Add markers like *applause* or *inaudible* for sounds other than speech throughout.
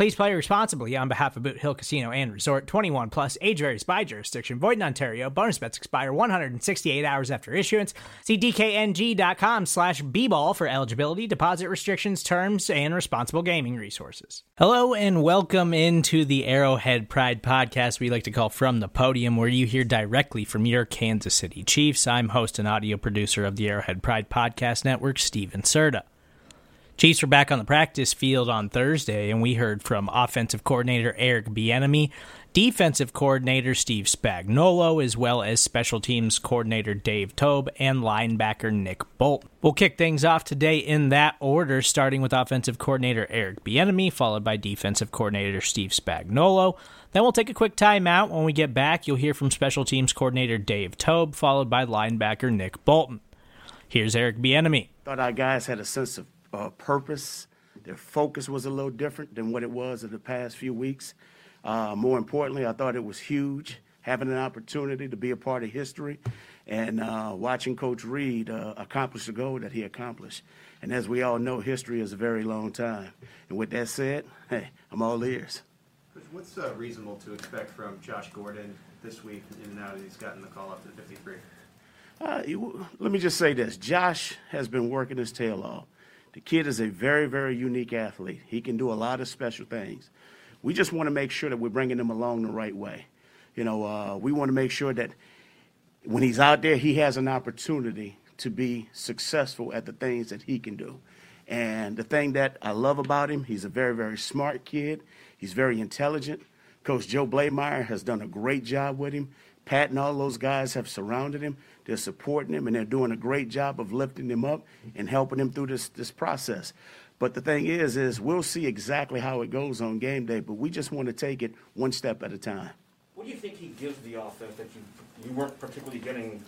Please play responsibly on behalf of Boot Hill Casino and Resort 21 plus age varies by jurisdiction. Void in Ontario. Bonus bets expire 168 hours after issuance. See DKNG.com slash B-ball for eligibility, deposit restrictions, terms, and responsible gaming resources. Hello and welcome into the Arrowhead Pride podcast we like to call From the Podium, where you hear directly from your Kansas City Chiefs. I'm host and audio producer of the Arrowhead Pride Podcast Network, Steven Serta. Chiefs were back on the practice field on Thursday, and we heard from offensive coordinator Eric Bieniemy, defensive coordinator Steve Spagnuolo, as well as special teams coordinator Dave Toub and linebacker Nick Bolt. We'll kick things off today in that order, starting with offensive coordinator Eric Bieniemy, followed by defensive coordinator Steve Spagnuolo. Then we'll take a quick timeout. When we get back, you'll hear from special teams coordinator Dave Toub, followed by linebacker Nick Bolton. Here's Eric Bieniemy. Thought our guys had a sense of uh, purpose. Their focus was a little different than what it was in the past few weeks. Uh, more importantly, I thought it was huge having an opportunity to be a part of history and uh, watching Coach Reid uh, accomplish the goal that he accomplished. And as we all know, history is a very long time. And with that said, hey, I'm all ears. What's uh, reasonable to expect from Josh Gordon this week, and now that he's gotten the call up to 53? Uh, let me just say this Josh has been working his tail off. The kid is a very, very unique athlete. He can do a lot of special things. We just want to make sure that we're bringing him along the right way. You know, uh, we want to make sure that when he's out there, he has an opportunity to be successful at the things that he can do. And the thing that I love about him, he's a very, very smart kid. He's very intelligent. Coach Joe Bleymaier has done a great job with him. Pat and all those guys have surrounded him. They're supporting him, and they're doing a great job of lifting him up and helping him through this this process. But the thing is, is we'll see exactly how it goes on game day. But we just want to take it one step at a time. What do you think he gives the offense that you you weren't particularly getting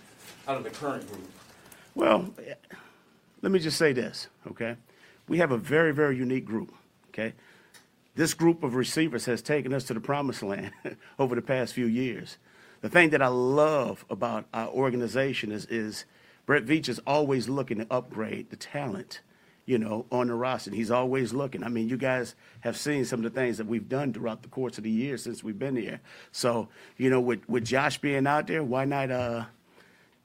out of the current group? Well, let me just say this, okay? We have a very, very unique group, okay? This group of receivers has taken us to the promised land *laughs* over the past few years. The thing that I love about our organization is, is Brett Veach is always looking to upgrade the talent, you know, on the roster. He's always looking. I mean, you guys have seen some of the things that we've done throughout the course of the year since we've been here. So, you know, with, with Josh being out there, why not uh,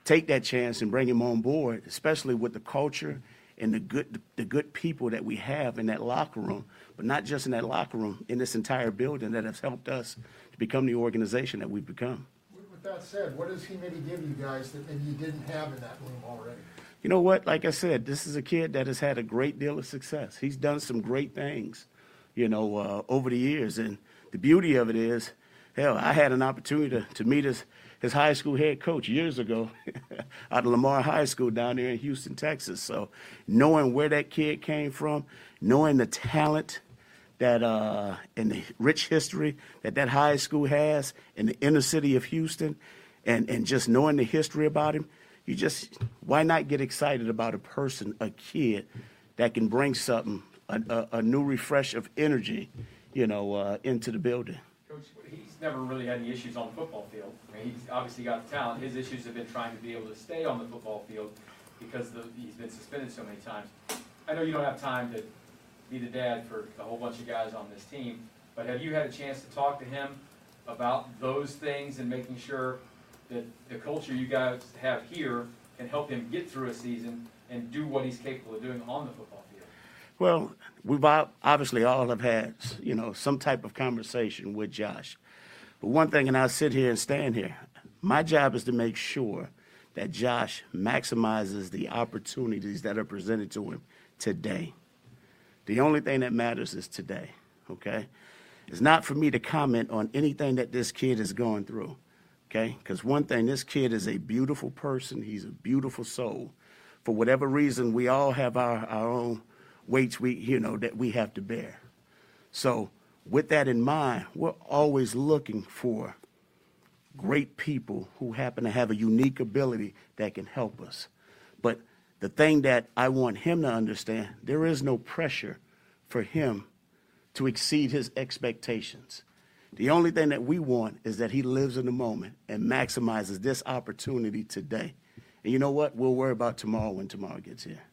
take that chance and bring him on board, especially with the culture and the good the good people that we have in that locker room, but not just in that locker room, in this entire building that has helped us to become the organization that we've become. That said, what does he maybe give you guys that maybe you didn't have in that room already? You know what? Like I said, this is a kid that has had a great deal of success. He's done some great things, you know, uh, over the years. And the beauty of it is, hell, I had an opportunity to, to meet his, his high school head coach years ago *laughs* out of Lamar High School down there in Houston, Texas. So knowing where that kid came from, knowing the talent that uh, and the rich history that that high school has in the inner city of Houston, and and just knowing the history about him, you just why not get excited about a person, a kid that can bring something, a, a, a new refresh of energy, you know, uh, into the building. Coach, he's never really had any issues on the football field. I mean, he's obviously got the talent. His issues have been trying to be able to stay on the football field because the, he's been suspended so many times. I know you don't have time to be the dad for a whole bunch of guys on this team. But have you had a chance to talk to him about those things and making sure that the culture you guys have here can help him get through a season and do what he's capable of doing on the football field? Well, we've obviously all have had, you know, some type of conversation with Josh. But one thing, and I'll sit here and stand here, my job is to make sure that Josh maximizes the opportunities that are presented to him today. The only thing that matters is today, okay? It's not for me to comment on anything that this kid is going through, okay? Because one thing, this kid is a beautiful person, he's a beautiful soul. For whatever reason, we all have our, our own weights we, you know, that we have to bear. So, with that in mind, we're always looking for great people who happen to have a unique ability that can help us. But the thing that I want him to understand, there is no pressure for him to exceed his expectations. The only thing that we want is that he lives in the moment and maximizes this opportunity today. And you know what? We'll worry about tomorrow when tomorrow gets here.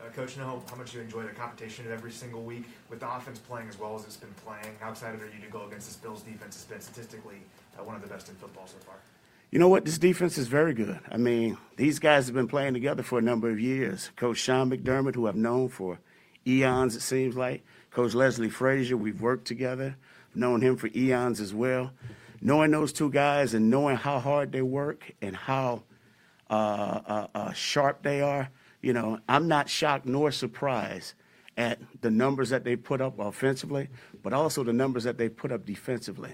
Uh, Coach, know how much you enjoy the competition every single week. With the offense playing as well as it's been playing, how excited are you to go against this Bills defense? It's been statistically uh, one of the best in football so far. You know what? This defense is very good. I mean, these guys have been playing together for a number of years. Coach Sean McDermott, who I've known for eons, it seems like. Coach Leslie Frazier, we've worked together, known him for eons as well. Knowing those two guys and knowing how hard they work and how uh, uh, uh, sharp they are, you know, I'm not shocked nor surprised at the numbers that they put up offensively, but also the numbers that they put up defensively.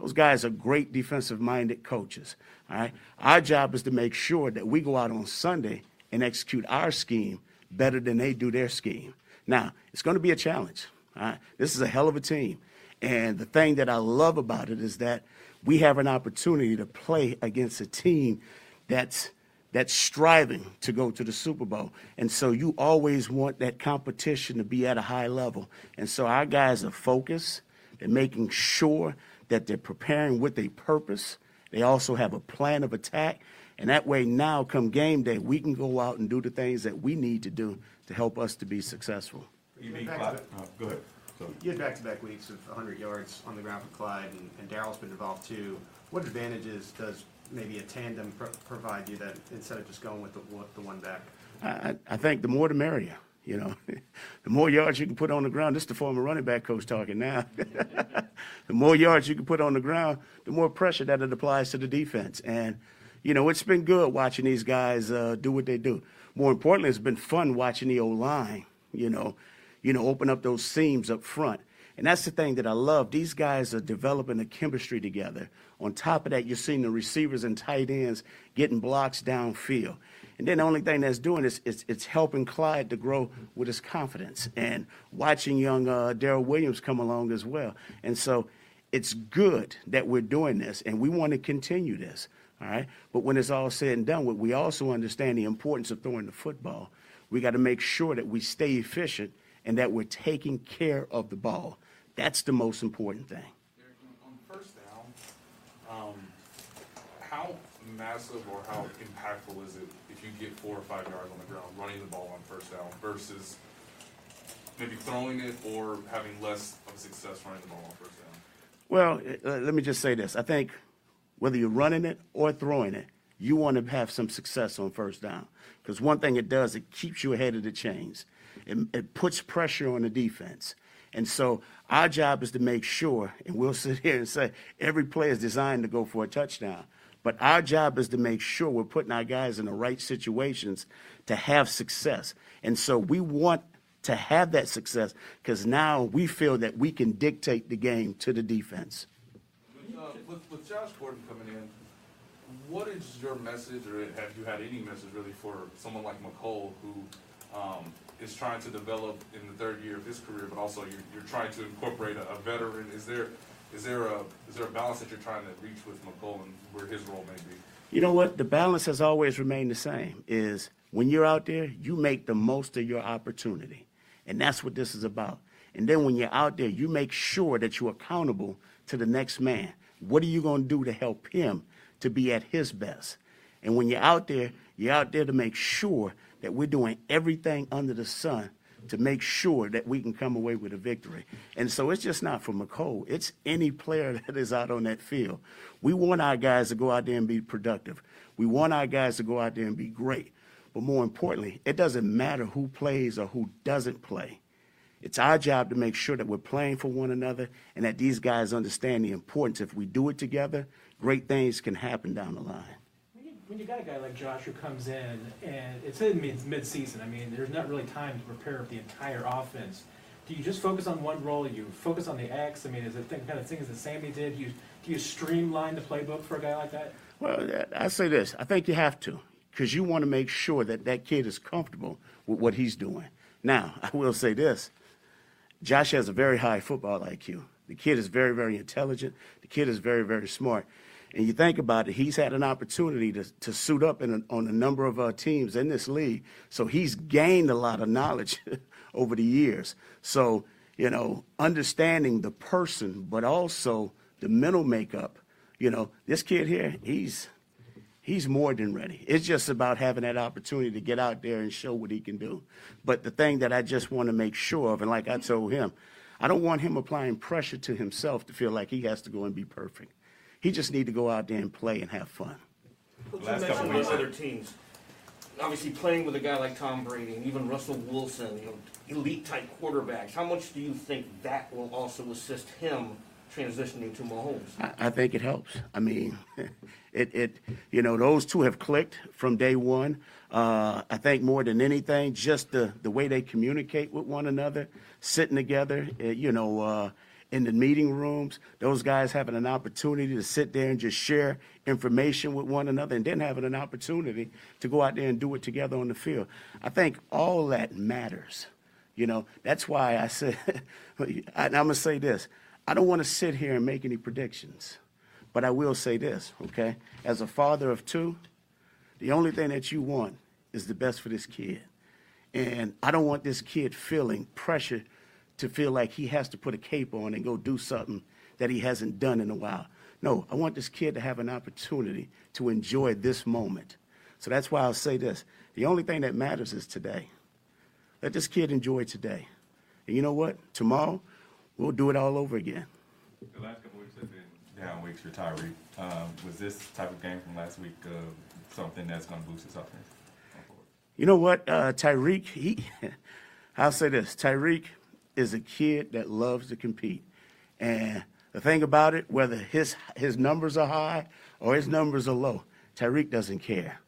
Those guys are great defensive minded coaches. All right. Our job is to make sure that we go out on Sunday and execute our scheme better than they do their scheme. Now, it's going to be a challenge. All right. This is a hell of a team. And the thing that I love about it is that we have an opportunity to play against a team that's that's striving to go to the Super Bowl. And so you always want that competition to be at a high level. And so our guys are focused. They're making sure that they're preparing with a purpose. They also have a plan of attack. And that way, now come game day, we can go out and do the things that we need to do to help us to be successful. You beat Back to Clyde. Oh, go ahead. You had back-to-back weeks of 100 yards on the ground for Clyde, and, and Darrel's been involved too. What advantages does maybe a tandem pro- provide you that instead of just going with the, one- the one back? I, I think the more the merrier. You know, *laughs* the more yards you can put on the ground. This is the former running back coach talking now. *laughs* the more yards you can put on the ground, the more pressure that it applies to the defense. And you know, it's been good watching these guys uh, do what they do. More importantly, it's been fun watching the O line. You know, you know, open up those seams up front. And that's the thing that I love. These guys are developing a chemistry together. On top of that, you're seeing the receivers and tight ends getting blocks downfield. And then the only thing that's doing is it's, it's helping Clyde to grow with his confidence and watching young uh, Darrel Williams come along as well. And so it's good that we're doing this, and we want to continue this. All right. But when it's all said and done, we also understand the importance of throwing the football. We got to make sure that we stay efficient and that we're taking care of the ball. That's the most important thing. On first down, um, how massive or how impactful is it you get four or five yards on the ground running the ball on first down versus maybe throwing it or having less of success running the ball on first down? Well, uh, let me just say this. I think whether you're running it or throwing it, you want to have some success on first down. Because one thing it does, it keeps you ahead of the chains. It, it puts pressure on the defense. And so our job is to make sure, and we'll *laughs* sit here and say every play is designed to go for a touchdown. But our job is to make sure we're putting our guys in the right situations to have success. And so we want to have that success because now we feel that we can dictate the game to the defense. With, uh, with, with Josh Gordon coming in, what is your message, or have you had any message really for someone like Mecole who um, is trying to develop in the third year of his career, but also you're, you're trying to incorporate a, a veteran? Is there is there a is there a balance that you're trying to reach with Mecole and where his role may be? You know what? The balance has always remained the same. Is when you're out there, you make the most of your opportunity, and that's what this is about. And then when you're out there, you make sure that you're accountable to the next man. What are you going to do to help him to be at his best? And when you're out there, you're out there to make sure that we're doing everything under the sun to make sure that we can come away with a victory. And so it's just not for Mecole, it's any player *laughs* that is out on that field. We want our guys to go out there and be productive. We want our guys to go out there and be great. But more importantly, it doesn't matter who plays or who doesn't play. It's our job to make sure that we're playing for one another and that these guys understand the importance. If we do it together, great things can happen down the line. When you got a guy like Josh who comes in and it's in mid mid-season, I mean, there's not really time to prepare the entire offense. Do you just focus on one role? You focus on the X. I mean, is it the kind of things that Sammy did? You do you streamline the playbook for a guy like that? Well, uh, I say this. I think you have to because you want to make sure that that kid is comfortable with what he's doing. Now, *laughs* I will say this. Josh has a very high football IQ. The kid is very, very intelligent. The kid is very, very smart. And you think about it, he's had an opportunity to, to suit up a, on a number of uh, teams in this league. So he's gained a lot of knowledge *laughs* over the years. So, you know, understanding the person, but also the mental makeup. You know, this kid here, he's he's more than ready. It's just about having that opportunity to get out there and show what he can do. But the thing that I just want to make sure of, and like I told him, I don't want him applying pressure to himself to feel like he has to go and be perfect. He just need to go out there and play and have fun. Coach, you mentioned with other teams. Obviously, playing with a guy like Tom Brady and even Russell Wilson, you know, elite type quarterbacks. How much do you think that will also assist him transitioning to Mahomes? I, I think it helps. I mean, *laughs* it, it, you know, those two have clicked from day one. Uh, I think more than anything, just the, the way they communicate with one another, sitting together, uh, you know, uh, in the meeting rooms, those guys having an opportunity to sit there and just share information with one another and then having an opportunity to go out there and do it together on the field. I think all that matters. You know, that's why I said, I'm going to say this. I don't want to sit here and make any predictions, but I will say this, okay? As a father of two, the only thing that you want is the best for this kid. And I don't want this kid feeling pressure to feel like he has to put a cape on and go do something that he hasn't done in a while. No, I want this kid to have an opportunity to enjoy this moment. So that's why I'll say this. The only thing that matters is today. Let this kid enjoy today. And you know what? Tomorrow, we'll do it all over again. The last couple weeks have been down weeks for Tyreek. Um, was this type of game from last week uh, something that's going to boost his offense? You know what? Uh, Tyreek, he, *laughs* I'll say this Tyreek is a kid that loves to compete. And the thing about it, whether his, his numbers are high or his numbers are low, Tyreek doesn't care.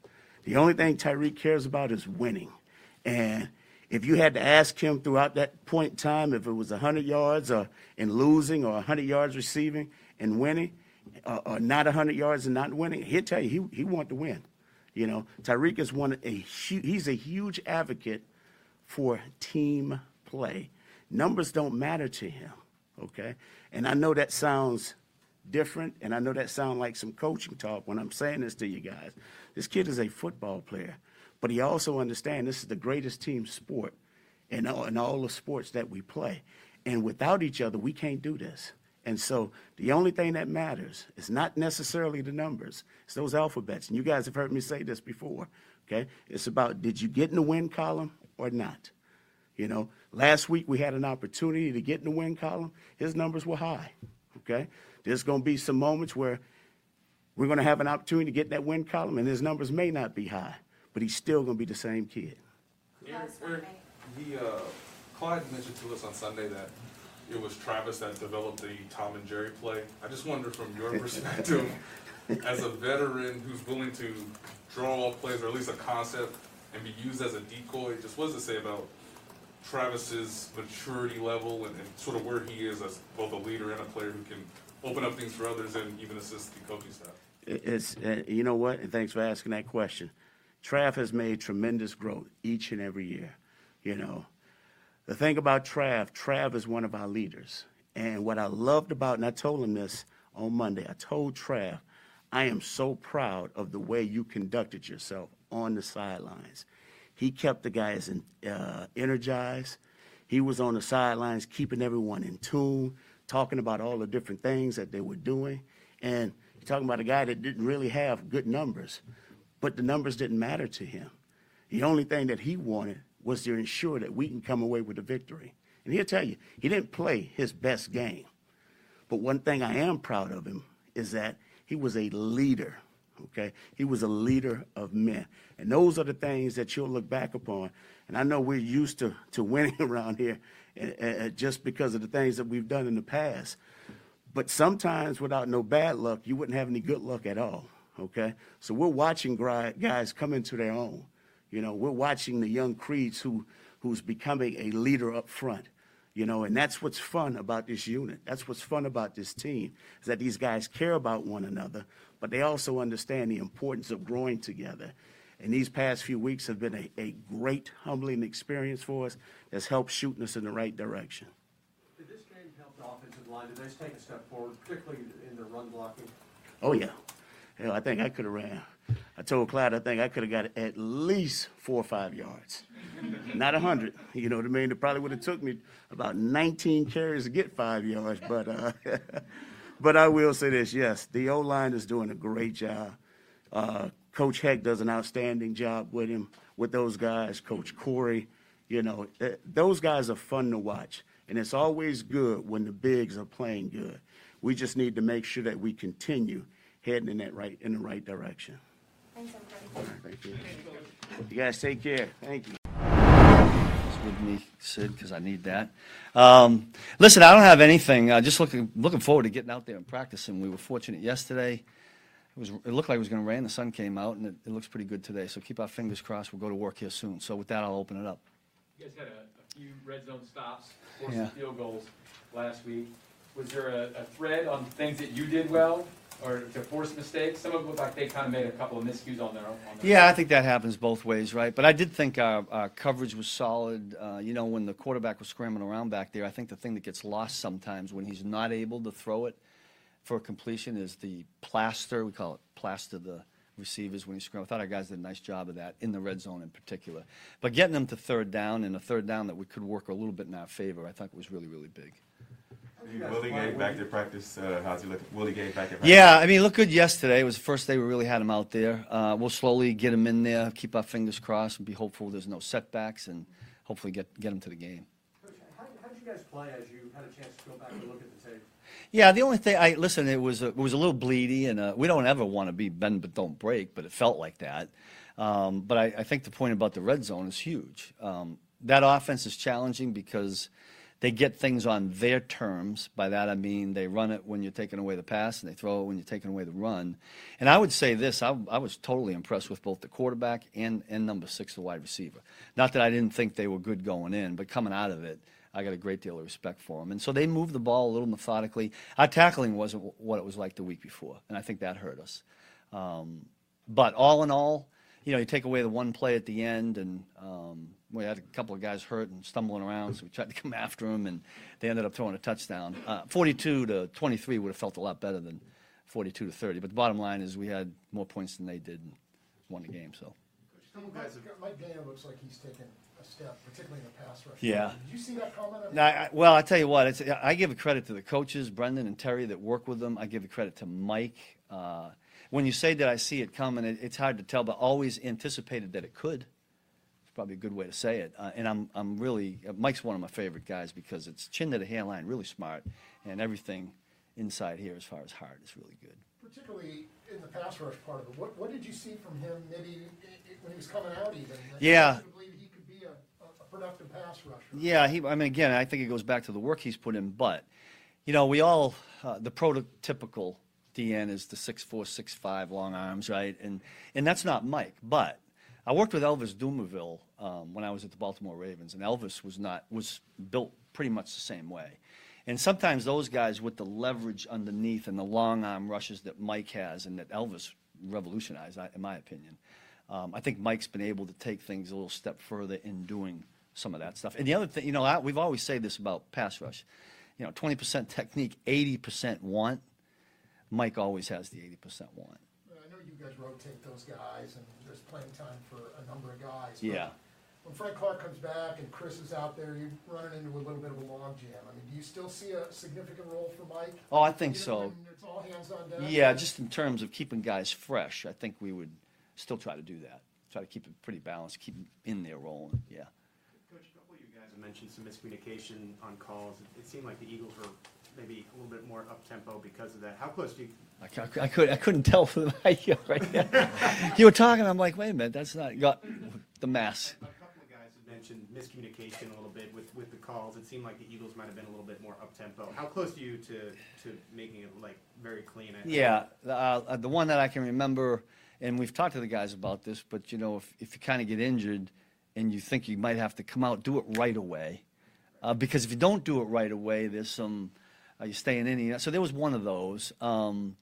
The only thing Tyreek cares about is winning. And if you had to ask him throughout that point in time if it was 100 yards or in losing or 100 yards receiving and winning, uh, or not 100 yards and not winning, he'll tell you he, he wanted to win. You know, Tyreek is one a he's a huge advocate for team play. Numbers don't matter to him, okay? And I know that sounds different, and I know that sounds like some coaching talk when I'm saying this to you guys. This kid is a football player, but he also understands this is the greatest team sport in all, in all the sports that we play. And without each other, we can't do this. And so the only thing that matters is not necessarily the numbers, it's those alphabets. And you guys have heard me say this before, okay? It's about did you get in the win column or not? You know, last week we had an opportunity to get in the win column. His numbers were high. Okay, there's going to be some moments where we're going to have an opportunity to get in that win column, and his numbers may not be high, but he's still going to be the same kid. Eric, he, uh, Clyde mentioned to us on Sunday that it was Travis that developed the Tom and Jerry play. I just wonder from your *laughs* perspective, as a veteran who's willing to draw up plays or at least a concept and be used as a decoy, just what does it say about Travis's maturity level and, and, sort of where he is as both a leader and a player who can open up things for others and even assist the coaching staff? It's uh, you know what, and thanks for asking that question. Trav has made tremendous growth each and every year. You know, the thing about Trav, Trav is one of our leaders, and what I loved about, and I told him this on Monday. I told Trav, I am so proud of the way you conducted yourself on the sidelines. He kept the guys in, uh, energized. He was on the sidelines keeping everyone in tune, talking about all the different things that they were doing. And you're talking about a guy that didn't really have good numbers, but the numbers didn't matter to him. The only thing that he wanted was to ensure that we can come away with a victory. And he'll tell you, he didn't play his best game. But one thing I am proud of him is that he was a leader okay? He was a leader of men. And those are the things that you'll look back upon. And I know we're used to, to winning *laughs* around here uh, just because of the things that we've done in the past. But sometimes, without no bad luck, you wouldn't have any good luck at all, okay? So we're watching guys come into their own. You know, we're watching the young Creeds who, who's becoming a leader up front. You know, and that's what's fun about this unit. That's what's fun about this team, is that these guys care about one another, but they also understand the importance of growing together. And these past few weeks have been a, a great humbling experience for us that's helped shooting us in the right direction. Did this game help the offensive line? Did they take a step forward, particularly in the run blocking? Oh, yeah. Hell, I think I could have ran. I told Clyde I think I could have got at least four or five yards. *laughs* Not a 100. You know what I mean? It probably would have took me about 19 carries to get five yards. But, uh, *laughs* but I will say this, yes, the O-line is doing a great job. Uh, Coach Heck does an outstanding job with him, with those guys. Coach Corey, you know, th- those guys are fun to watch. And it's always good when the bigs are playing good. We just need to make sure that we continue heading in that right, in the right direction. Thanks, everybody. Thank you. You guys take care. Thank you. With me, Sid, because I need that. Um, listen, I don't have anything. Uh, just looking looking forward to getting out there and practicing. We were fortunate yesterday. It was it looked like it was going to rain. The sun came out, and it, it looks pretty good today. So keep our fingers crossed. We'll go to work here soon. So with that, I'll open it up. You guys had a, a few red zone stops, forced Yeah. field goals last week. Was there a, a thread on things that you did well, or to force mistakes? Some of them look like they kind of made a couple of miscues on their own. On their Yeah, I think that happens both ways, right? But I did think our, our coverage was solid. Uh, you know, when the quarterback was scrambling around back there, I think the thing that gets lost sometimes when he's not able to throw it for completion is the plaster. We call it plaster the receivers when he scrambles. I thought our guys did a nice job of that in the red zone in particular. But getting them to third down and a third down that we could work a little bit in our favor, I thought was really, really big. Willie Gay back to practice. Uh, how's he looking? Willie Gay back at practice. Yeah, I mean, he looked good yesterday. It was the first day we really had him out there. Uh, we'll slowly get him in there, keep our fingers crossed, and be hopeful there's no setbacks, and hopefully get get him to the game. Coach, how, how did you guys play as you had a chance to go back and look at the tape? Yeah, the only thing I listen, it was a, it was a little bleedy, and uh, we don't ever want to be bend but don't break, but it felt like that. Um, but I, I think the point about the red zone is huge. Um, that offense is challenging because they get things on their terms. By that I mean they run it when you're taking away the pass, and they throw it when you're taking away the run. And I would say this: I, I was totally impressed with both the quarterback and and number six, the wide receiver. Not that I didn't think they were good going in, but coming out of it. I got a great deal of respect for them. And so they moved the ball a little methodically. Our tackling wasn't what it was like the week before, and I think that hurt us. Um, but all in all, you know, you take away the one play at the end, and um, we had a couple of guys hurt and stumbling around, so we tried to come *laughs* after them, and they ended up throwing a touchdown. Uh, 42 to 23 would have felt a lot better than 42 to 30. But the bottom line is we had more points than they did and won the game. So. Mike Mike Danna looks like he's taken a step, particularly in the pass rush. Yeah. Did you see that comment? No, I, well, I tell you what, it's, I give a credit to the coaches, Brendan and Terry, that work with them. I give a credit to Mike. Uh, when you say that I see it coming, it, it's hard to tell, but always anticipated that it could. Probably a good way to say it. Uh, and I'm, I'm really, uh, Mike's one of my favorite guys because it's chin to the hairline, really smart, and everything inside here as far as heart is really good. Particularly in the pass rush part of it, what, what did you see from him maybe when he was coming out even? that Yeah. he could be a, a productive pass rusher? Yeah, he, I mean, again, I think it goes back to the work he's put in, but, you know, we all, uh, the prototypical DN is the six four, six five long arms, right? And, and that's not Mike, but I worked with Elvis Dumervil um, when I was at the Baltimore Ravens, and Elvis was not, was built pretty much the same way. And sometimes those guys with the leverage underneath and the long arm rushes that Mike has and that Elvis revolutionized, in my opinion. Um, I think Mike's been able to take things a little step further in doing some of that stuff. And the other thing, you know, I, we've always said this about pass rush. You know, 20% technique, 80% want. Mike always has the 80% want. I know you guys rotate those guys, and playing time for a number of guys. but Yeah. When Frank Clark comes back and Chris is out there, you're running into a little bit of a logjam. I mean, do you still see a significant role for Mike? Oh, I think Even so. when It's all hands on deck? Yeah, just in terms of keeping guys fresh, I think we would still try to do that. Try to keep it pretty balanced, keep them in there rolling. Yeah. Coach, a couple of you guys have mentioned some miscommunication on calls. It- It seemed like the Eagles were maybe a little bit more up-tempo because of that. How close do you, I, cou- I could I couldn't tell from the *laughs* mic right there. *laughs* you were talking. I'm like, wait a minute, that's not got the mass. a couple of guys have mentioned miscommunication a little bit with, with the calls. It seemed like the Eagles might have been a little bit more up-tempo. How close are you to, to making it like very clean. I- Yeah, uh, the one that I can remember, and we've talked to the guys about this, but you know, if, if you kind of get injured and you think you might have to come out, do it right away. Uh, because if you don't do it right away, there's some, uh, you're staying in. you So there was one of those. Um,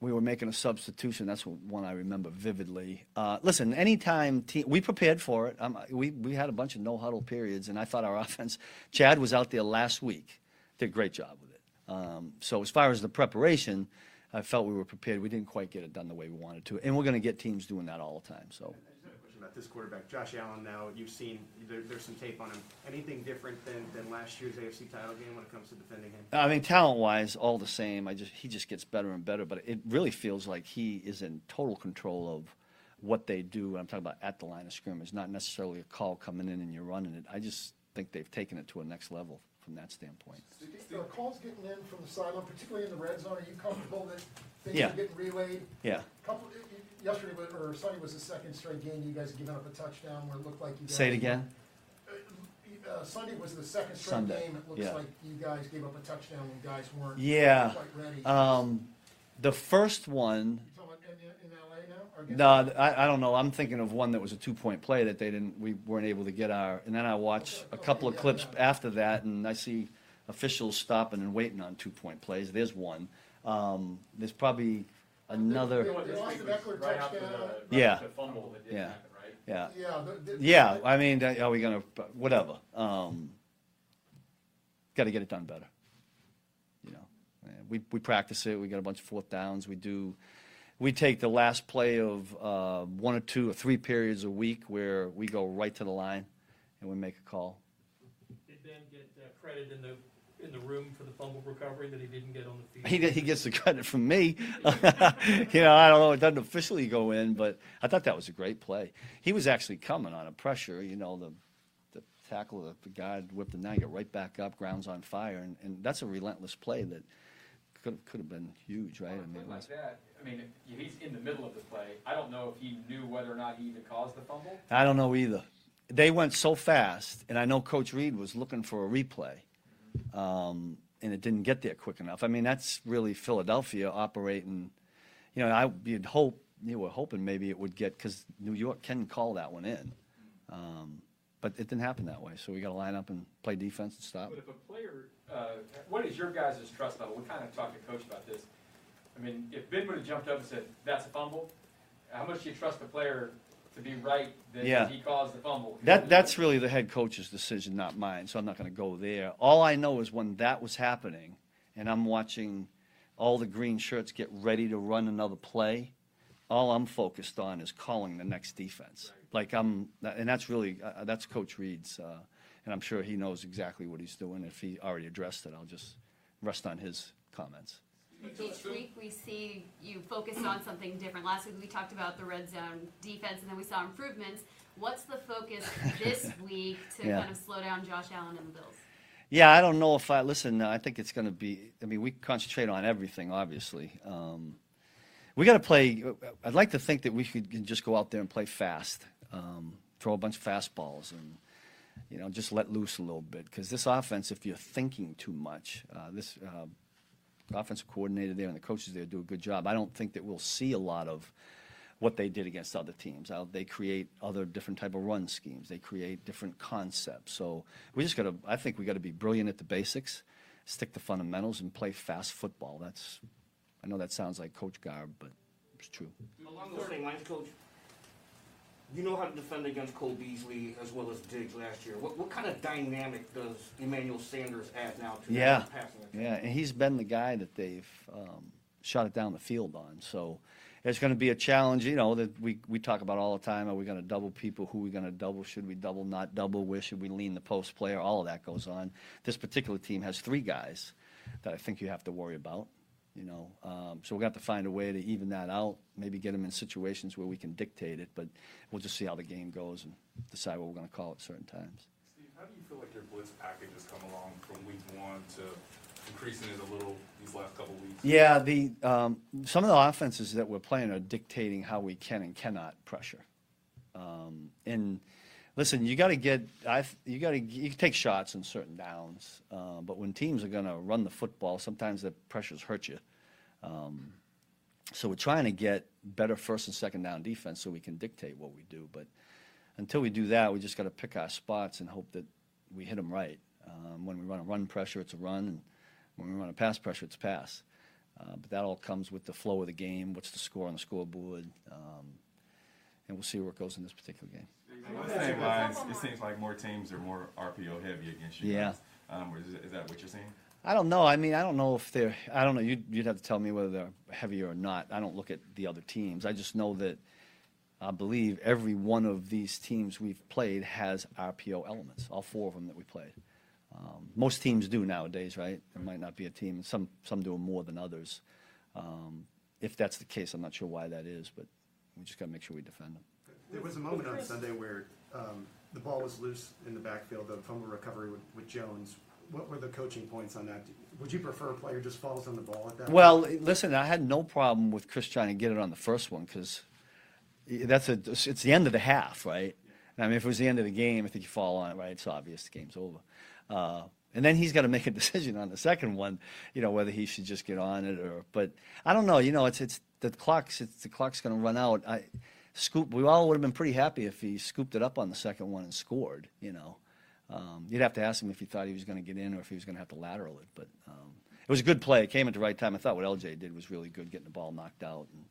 we were making a substitution. That's one I remember vividly. Uh, listen, anytime team, we prepared for it. Um, we we had a bunch of no huddle periods, and I thought our *laughs* offense. Chad was out there last week, did a great job with it. Um, so as far as the preparation, I felt we were prepared. We didn't quite get it done the way we wanted to, and we're going to get teams doing that all the time. So. This quarterback, Josh Allen. Now you've seen there, there's some tape on him. Anything different than, than last year's AFC title game when it comes to defending him? I mean, talent-wise, all the same. I just he just gets better and better. But it really feels like he is in total control of what they do. I'm talking about at the line of scrimmage, not necessarily a call coming in and you're running it. I just think they've taken it to a next level from that standpoint. Are calls getting in from the sideline, particularly in the red zone, are you comfortable that things Yeah. are getting relayed? Yeah. Couple, yesterday, was- or Sunday was the second straight game you guys had given up a touchdown where it looked like you guys. Say it again. Uh, Sunday was the second straight Sunday, game, it looks yeah. like you guys gave up a touchdown when guys weren't Yeah. quite ready. Um, the first one. You talking about in, in LA now? or against- No, I, I don't know. I'm thinking of one that was a two-point play that they didn't, we weren't able to get our, and then I watch a couple of clips after that, and I see officials stopping and waiting on two-point plays. There's one. Um, there's probably another. They lost the Eckler Right after touchdown. the, right Yeah. after the fumble that didn't Yeah. happen, right? Yeah. Yeah, the- the- Yeah, I mean, are we gonna, whatever. Um, gotta get it done better. You know, we, we practice it, we got a bunch of fourth downs, we do, we take the last play of, uh, one or two or three periods a week where we go right to the line and we make a call. Did Ben get uh, credit in the, in the room for the fumble recovery that he didn't get on the field? He, he gets the credit from me. *laughs* you know, I don't know, it doesn't officially go in, but I thought that was a great play. He was actually coming on a pressure, you know, the, the tackle, the, the guy whipped the nine, get right back up, ground's on fire, and, and that's a relentless play that could, could have been huge, right? On I a mean, like that, I mean, he's in the middle of the play. I don't know if he knew whether or not he even caused the fumble. I don't know either. They went so fast, and I know Coach Reid was looking for a replay, um, and it didn't get there quick enough. I mean, that's really Philadelphia operating. You know, I you'd hope you were hoping maybe it would get because New York can call that one in, um, but it didn't happen that way. So we got to line up and play defense and stop. But if a player, uh, what is your guys' trust level? We kind of talked to coach about this. I mean, if Ben would have jumped up and said, that's a fumble, how much do you trust the player to be right that Yeah. he caused the fumble? That that's really the head coach's decision, not mine. So I'm not going to go there. All I know is when that was happening, and I'm watching all the green shirts get ready to run another play. All I'm focused on is calling the next defense. Like I'm, and that's really uh, that's Coach Reid's, uh, and I'm sure he knows exactly what he's doing. If he already addressed it, I'll just rest on his comments. Each week, we see you focus on something different. Last week, we talked about the red zone defense, and then we saw improvements. What's the focus this *laughs* week to Yeah. kind of slow down Josh Allen and the Bills? Yeah, I don't know if I listen. I think it's going to be. I mean, we concentrate on everything, obviously. Um, we got to play. I'd like to think that we could just go out there and play fast, um, throw a bunch of fastballs, and you know, just let loose a little bit. Because this offense, if you're thinking too much, uh, this uh, offensive coordinator there and the coaches there do a good job. I don't think that we'll see a lot of what they did against other teams. They create other different type of run schemes. They create different concepts. So we just got to. I think we got to be brilliant at the basics, stick to fundamentals, and play fast football. That's. I know that sounds like coach garb, but it's true. Along same lines, Coach, you know how to defend against Cole Beasley as well as Diggs last year. What, what kind of dynamic does Emmanuel Sanders add now to Yeah, that passing attack? yeah, and he's been the guy that they've um, shot it down the field on. So it's going to be a challenge. You know that we we talk about all the time. Are we going to double people? Who are we going to double? Should we double? Not double? Where should we lean the post player? All of that goes on. This particular team has three guys that I think you have to worry about. You know, um, so we're going to have to find a way to even that out. Maybe get them in situations where we can dictate it. But we'll just see how the game goes and decide what we're going to call at certain times. Steve, how do you feel like your blitz package has come along from week one to increasing it a little these last couple weeks? Yeah, the um, some of the offenses that we're playing are dictating how we can and cannot pressure. Um, and listen, you got to get I you got to you take shots in certain downs, uh, but when teams are going to run the football, sometimes the pressures hurt you. Um, so we're trying to get better first and second down defense so we can dictate what we do. But until we do that, we just got to pick our spots and hope that we hit them right. Um, when we run a run pressure, it's a run, and when we run a pass pressure, it's a pass. Uh, but that all comes with the flow of the game. What's the score on the scoreboard? Um, and we'll see where it goes in this particular game. Along the same lines, it seems like more teams are more RPO heavy against you Yeah. guys. Um, is, is that what you're seeing? I don't know. I mean, I don't know if they're. I don't know. You'd, you'd have to tell me whether they're heavier or not. I don't look at the other teams. I just know that I believe every one of these teams we've played has RPO elements. All four of them that we played. Um, most teams do nowadays, right? There might not be a team. Some some do 'em more than others. Um, if that's the case, I'm not sure why that is, but we just got to make sure we defend them. There was a moment on Sunday where um, the ball was loose in the backfield, the fumble recovery with, with Jones. What were the coaching points on that? Would you prefer a player just falls on the ball at that? Well, point? listen, I had no problem with Chris trying to get it on the first one because that's a it's the end of the half, right? I mean, if it was the end of the game, I think you fall on it, right? It's obvious the game's over. Uh, and then he's got to make a *laughs* decision on the second one, you know, whether he should just get on it or. But I don't know. You know, it's it's the clock's it's the clock's going to run out. I scoop. We all would have been pretty happy if he scooped it up on the second one and scored. You know, um, you'd have to ask him if he thought he was going to get in or if he was going to have to lateral it. But um, it was a good play. It came at the right time. I thought what LJ did was really good, getting the ball knocked out. And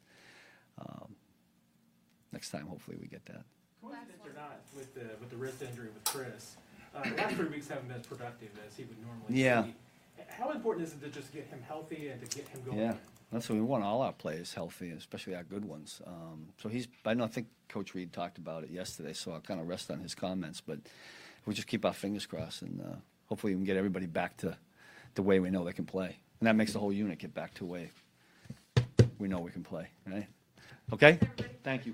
um, next time, hopefully, we get that. Coincidence or not, with the, with the wrist injury with Chris, uh, the last three weeks haven't been as productive as he would normally Yeah. be. How important is it to just get him healthy and to get him going? Yeah, that's what we want. All our players healthy, especially our good ones. Um, so he's. I know. I think Coach Reid talked about it yesterday, so I'll kind of rest on his comments. But we just keep our fingers crossed, and uh, hopefully we can get everybody back to the way we know they can play, and that makes the whole unit get back to the way we know we can play. Right? Okay. Thank you.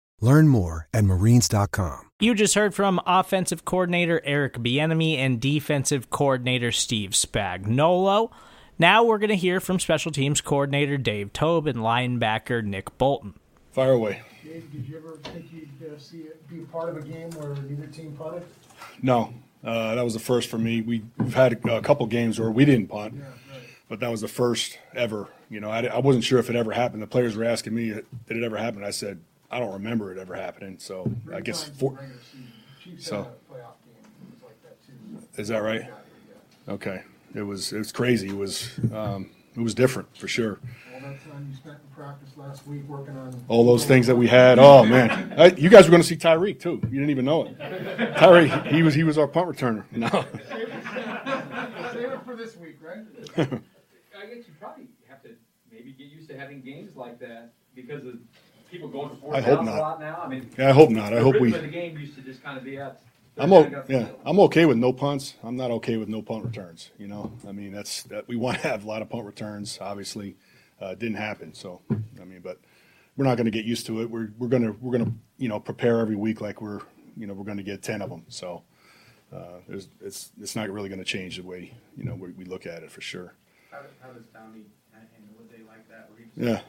Learn more at marines.com. You just heard from offensive coordinator Eric Bieniemy and defensive coordinator Steve Spagnuolo. Now we're going to hear from special teams coordinator Dave Toub and linebacker Nick Bolton. Fire away. Dave, did you ever think you'd uh, see it, be a part of a game where neither team punted? No, uh, that was the first for me. We, we've had a, a couple games where we didn't punt, but that was the first ever. You know, I, I wasn't sure if it ever happened. The players were asking me, "Did it ever happen?" I said, "I don't remember it ever happening." So I guess four. So is that right? Okay, it was it was crazy. It was um, it was different for sure. All that time you spent in practice last week working on. All those things that we had. Oh man, I, you guys were going to see Tyreek too. You didn't even know it. Tyreek, he was he was our punt returner. No. Save it *laughs* for this week, right? *laughs* I guess you probably have to maybe get used to having games like that because of people going to fourth I hope not. a lot now. I mean, Yeah, I hope not. I hope we- of the game used to just kind of be at. I'm o- yeah, I'm okay with no punts. I'm not okay with no punt returns. You know, I mean that's that we want to have a lot of punt returns. Obviously, uh, didn't happen. So I mean, but we're not going to get used to it. We're we're gonna we're gonna you know prepare every week like we're you know we're going to get ten of them. So uh, there's, it's it's not really going to change the way you know we, we look at it for sure. How, how does Downey handle a day like that? Where he just- Yeah.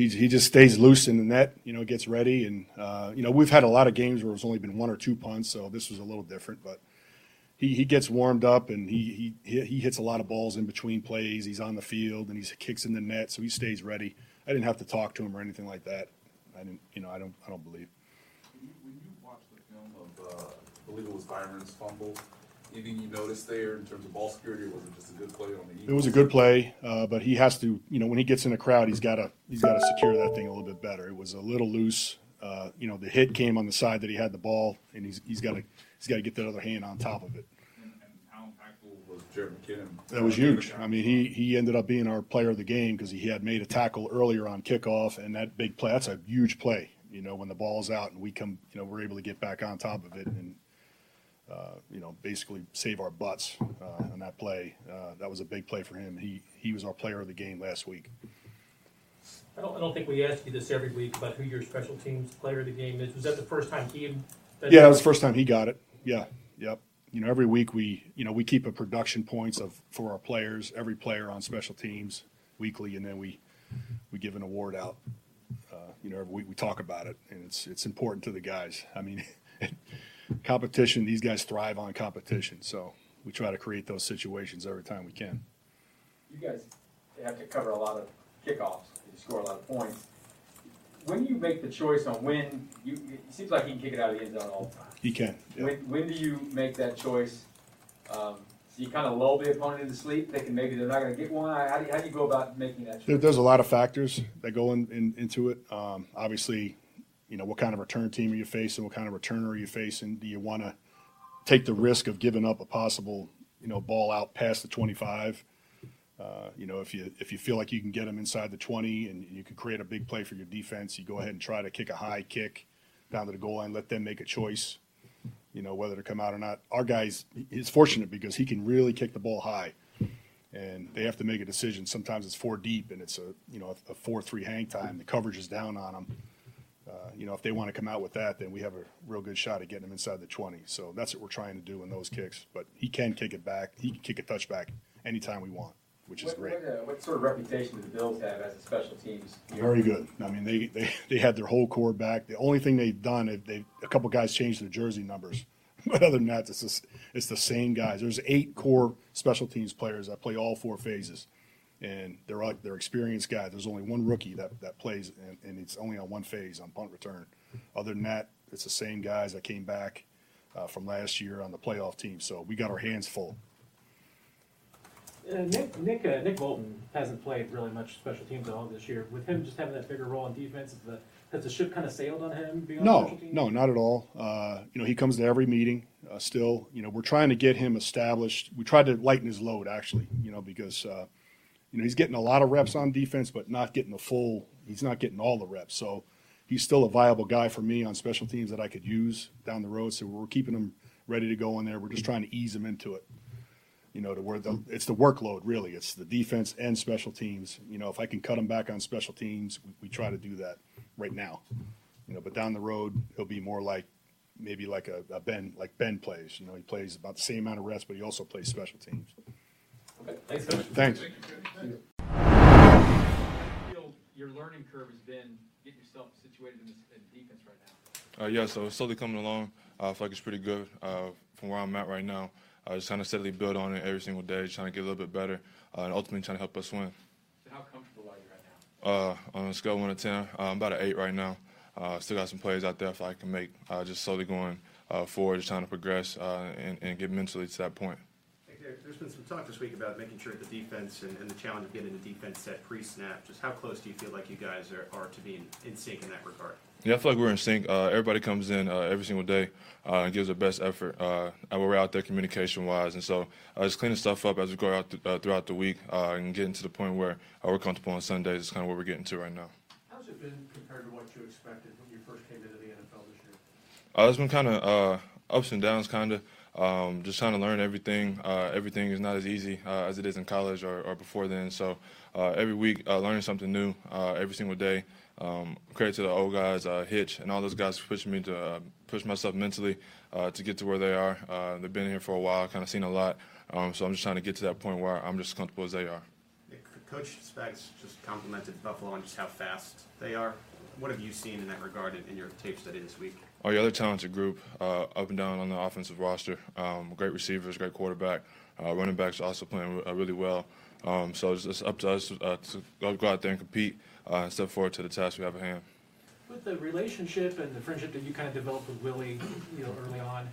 He, he just stays loose in the net, you know, gets ready. And, uh, you know, we've had a lot of games where it's only been one or two punts, so this was a little different. But he, he gets warmed up and he, he, he hits a lot of balls in between plays. He's on the field and he kicks in the net, so he stays ready. I didn't have to talk to him or anything like that. I didn't, you know, I don't, I don't believe. When you watch the film of, uh, I believe it was Byron's fumble, Anything you noticed there in terms of ball security, or was it just a good play on the Eagles? It was a good play, uh, but he has to, you know, when he gets in a crowd, he's got to he's got to secure that thing a little bit better. It was a little loose. Uh, you know, the hit came on the side that he had the ball, and he's he's got to he's got to get that other hand on top of it. How impactful was Jerick McKinnon? That was huge. I mean, he he ended up being our player of the game because he had made a tackle earlier on kickoff, and that big play. That's a huge play. You know, when the ball's out and we come, you know, we're able to get back on top of it and. Uh, you know, basically save our butts uh, on that play. Uh, that was a big play for him. He he was our player of the game last week. I don't, I don't think we ask you this every week about who your special teams player of the game is. Was that the first time he? Yeah, that was the first time he got it. Yeah, yep. You know, every week we, you know, we keep a production points of for our players, every player on special teams weekly, and then we we give an award out. Uh, you know, every week we talk about it, and it's it's important to the guys. I mean, *laughs* competition. These guys thrive on competition, so we try to create those situations every time we can. You guys have to cover a lot of kickoffs. You score a lot of points. When you make the choice on when you, it seems like he can kick it out of the end zone all the time. He can. yeah. When, when do you make that choice? Um, so you kind of lull the opponent into sleep, thinking maybe they're not going to get one. How do you, how do you go about making that choice? there's a lot of factors that go in, in, into it. Um, obviously, you know, what kind of return team are you facing? What kind of returner are you facing? Do you want to take the risk of giving up a possible, you know, ball out past the 25? Uh, you know, if you if you feel like you can get them inside the 20 and you can create a big play for your defense, you go ahead and try to kick a high kick down to the goal line. Let them make a choice. You know whether to come out or not. Our guys, he's fortunate because he can really kick the ball high and they have to make a decision. Sometimes it's four deep and it's a you know a four three hang time. The coverage is down on them. Uh, you know if they want to come out with that, then we have a real good shot at getting them inside the twenty. So that's what we're trying to do in those kicks. But he can kick it back. He can kick a touchback anytime we want, which is what, great. What, uh, what sort of reputation do the Bills have as a special teams? unit? Very good. I mean, they, they, they had their whole core back. The only thing they've done, is they a couple guys changed their jersey numbers, *laughs* but other than that, it's just, it's the same guys. There's eight core special teams players that play all four phases, and they're like they're experienced guys. There's only one rookie that, that plays, and, and it's only on one phase on punt return. Other than that, it's the same guys that came back uh, from last year on the playoff team. So we got our hands full. Uh, Nick Nick uh, Nick Bolton hasn't played really much special teams at all this year. With him just having that bigger role on defense, the, has the ship kind of sailed on him being No, no, not at all. Uh, you know, he comes to every meeting uh, still. You know, we're trying to get him established. We tried to lighten his load, actually, you know, because, uh, you know, he's getting a lot of reps on defense, but not getting the full, he's not getting all the reps. So he's still a viable guy for me on special teams that I could use down the road. So we're keeping him ready to go in there. We're just trying to ease him into it. You know, to where the, it's the workload really. It's the defense and special teams. You know, if I can cut him back on special teams, we, we try to do that right now. You know, but down the road, he'll be more like maybe like a, a Ben, like Ben plays. You know, he plays about the same amount of reps, but he also plays special teams. Okay, thanks. Thanks. Learning curve has been getting yourself situated in this in defense right now? Uh, yeah, so it's slowly coming along. Uh, I feel like it's pretty good uh, from where I'm at right now. Uh, just trying to steadily build on it every single day, trying to get a little bit better, uh, and ultimately trying to help us win. So how comfortable are you right now? Uh, on a scale of 1 to 10, uh, I'm about an 8 right now. Uh, still got some plays out there I feel like I can make, uh, just slowly going uh, forward, just trying to progress uh, and, and get mentally to that point. There- There's been some talk this week about making sure the defense and, and the challenge of getting the defense set pre-snap. Just how close do you feel like you guys are, are to being in sync in that regard? Yeah, I feel like we're in sync. Uh, everybody comes in uh, every single day uh, and gives their best effort. Uh, and we're out there communication wise, and so uh, just cleaning stuff up as we go out th- uh, throughout the week uh, and getting to the point where uh, we're comfortable on Sundays. Is kind of where we're getting to right now. How's it been compared to what you expected when you first came into the NFL this year? Uh, it's been kind of uh, ups and downs, kind of. Um, just trying to learn everything. Uh, everything is not as easy uh, as it is in college or, or before then. So uh, every week, uh, learning something new uh, every single day. Um, credit to the old guys, uh, Hitch, and all those guys pushing me to push myself mentally to get to where they are. They've been here for a while, kind of seen a lot. Um, so I'm just trying to get to that point where I'm just as comfortable as they are. Coach Spags just complimented Buffalo on just how fast they are. What have you seen in that regard in your tape study this week? Oh, yeah, they're talented group, uh, up and down on the offensive roster. Um, great receivers, great quarterback. Uh, running backs are also playing uh, really well. Um, so it's, it's up to us uh, to go out there and compete uh, and step forward to the task we have at hand. With the relationship and the friendship that you kind of developed with Willie, you know, early on,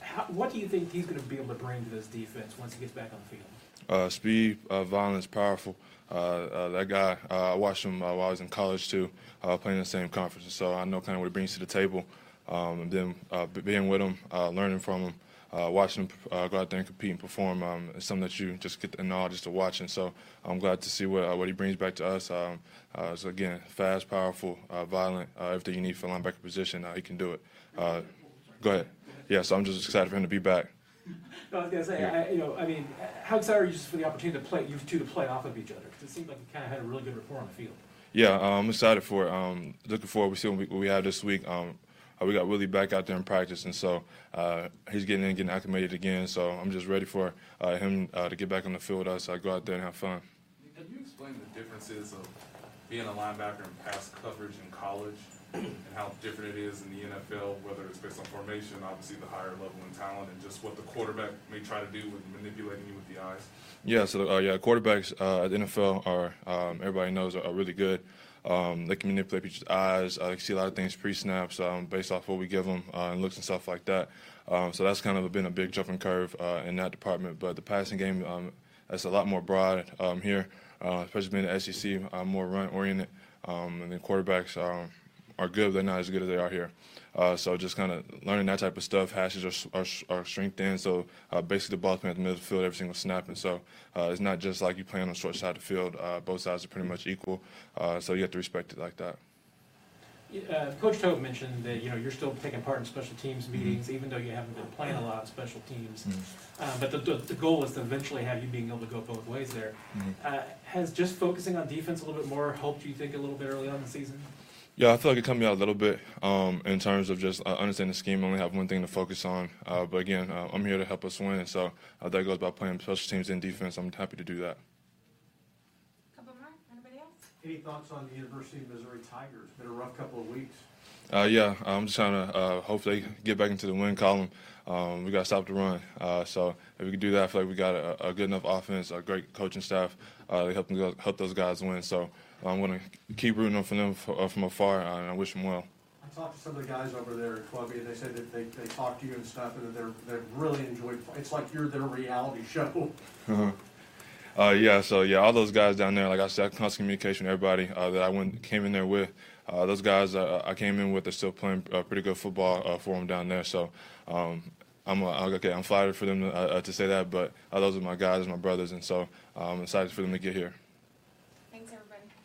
how what do you think he's going to be able to bring to this defense once he gets back on the field? Uh, speed, uh, violence, powerful. Uh, uh, that guy, uh, I watched him uh, while I was in college too, uh, playing in the same conference. So I know kind of what he brings to the table. Um, and then uh, being with him, uh, learning from him, uh, watching him uh, go out there and compete and perform um, is something that you just get in awe just to watch. And so I'm glad to see what, uh, what he brings back to us. Um, uh, so again, fast, powerful, uh, violent, uh, everything you need for linebacker position, uh, he can do it. Uh, go ahead. Yeah, so I'm just excited for him to be back. No, I was gonna say, I, you know, I mean, how excited are you just for the opportunity to play, you two to play off of each other? Because it seemed like you kind of had a really good rapport on the field. Yeah, uh, I'm excited for it. Um, looking forward. We see what we, what we have this week. Um, we got Willie back out there in practice, and so uh, he's getting in, getting acclimated again. So I'm just ready for uh, him uh, to get back on the field with us. Uh, go out there and have fun. Can you explain the differences of being a linebacker in pass coverage in college and how different it is in the NFL, whether it's based on formation, obviously the higher level in talent, and just what the quarterback may try to do with manipulating you with the eyes? Yeah, so uh, yeah, quarterbacks uh, at the NFL are um, everybody knows are, are really good. Um, they can manipulate people's eyes. Uh, they can see a lot of things pre-snaps um, based off what we give them uh, and looks and stuff like that. Um, so that's kind of been a big jumping curve uh, in that department. But the passing game, um, that's a lot more broad um, here, uh, especially being the SEC, uh, more run oriented. Um, and then quarterbacks um, are good, but they're not as good as they are here. Uh, so just kind of learning that type of stuff. Hashes are, are, are strength in, so uh, basically the ball's playing at the middle of the field every single snap, and so uh, it's not just like you playing on the short side of the field. Uh, both sides are pretty much equal, uh, so you have to respect it like that. Uh, Coach Toub mentioned that, you know, you're still taking part in special teams meetings, even though you haven't been playing a lot of special teams. Uh, but the, the, the goal is to eventually have you being able to go both ways there. Uh, has just focusing on defense a little bit more helped you think a little bit early on in the season? Yeah, I feel like it cut me out a little bit um, in terms of just uh, understanding the scheme. I only have one thing to focus on. Uh, but again, uh, I'm here to help us win. And so uh, that goes by playing special teams and defense. I'm happy to do that. Any thoughts on the University of Missouri Tigers? Been a rough couple of weeks. Uh, yeah, I'm just trying to uh, hopefully get back into the win column. Um, we got to stop the run. Uh, so if we can do that, I feel like we got a, a good enough offense, a great coaching staff. Uh, they help, them, help those guys win. So I'm going to keep rooting for them from afar, uh, and I wish them well. I talked to some of the guys over there at Columbia, they said that they, they talked to you and stuff, and that they're, they really enjoyed, it's like you're their reality show. *laughs* Uh-huh. Uh, yeah, so yeah, all those guys down there, like I said, constant communication with everybody uh, that I went came in there with. Uh, those guys uh, I came in with are still playing uh, pretty good football uh, for them down there. So um, I'm uh, okay. I'm flattered for them to, uh, to say that, but uh, those are my guys, my brothers, and so uh, I'm excited for them to get here.